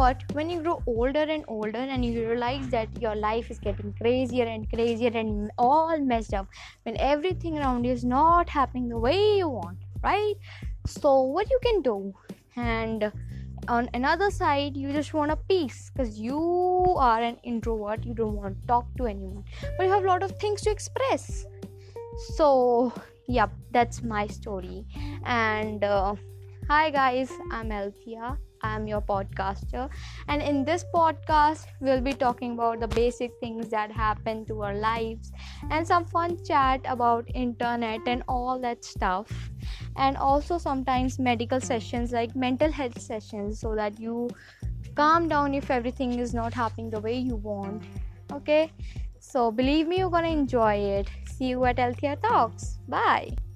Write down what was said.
what? When you grow older and older and you realize that your life is getting crazier and crazier and all messed up when everything around you is not happening the way you want right? So what you can do and on another side you just want a peace because you are an introvert you don't want to talk to anyone but you have a lot of things to express. So yep that's my story. And uh, hi guys. I'm althea. I'm your podcaster. And in this podcast we'll be talking about the basic things that happen to our lives and some fun chat about internet and all that stuff. And also sometimes medical sessions like mental health sessions so that you calm down if everything is not happening the way you want. Okay? So believe me you're gonna enjoy it. See you at Althea Talks. Bye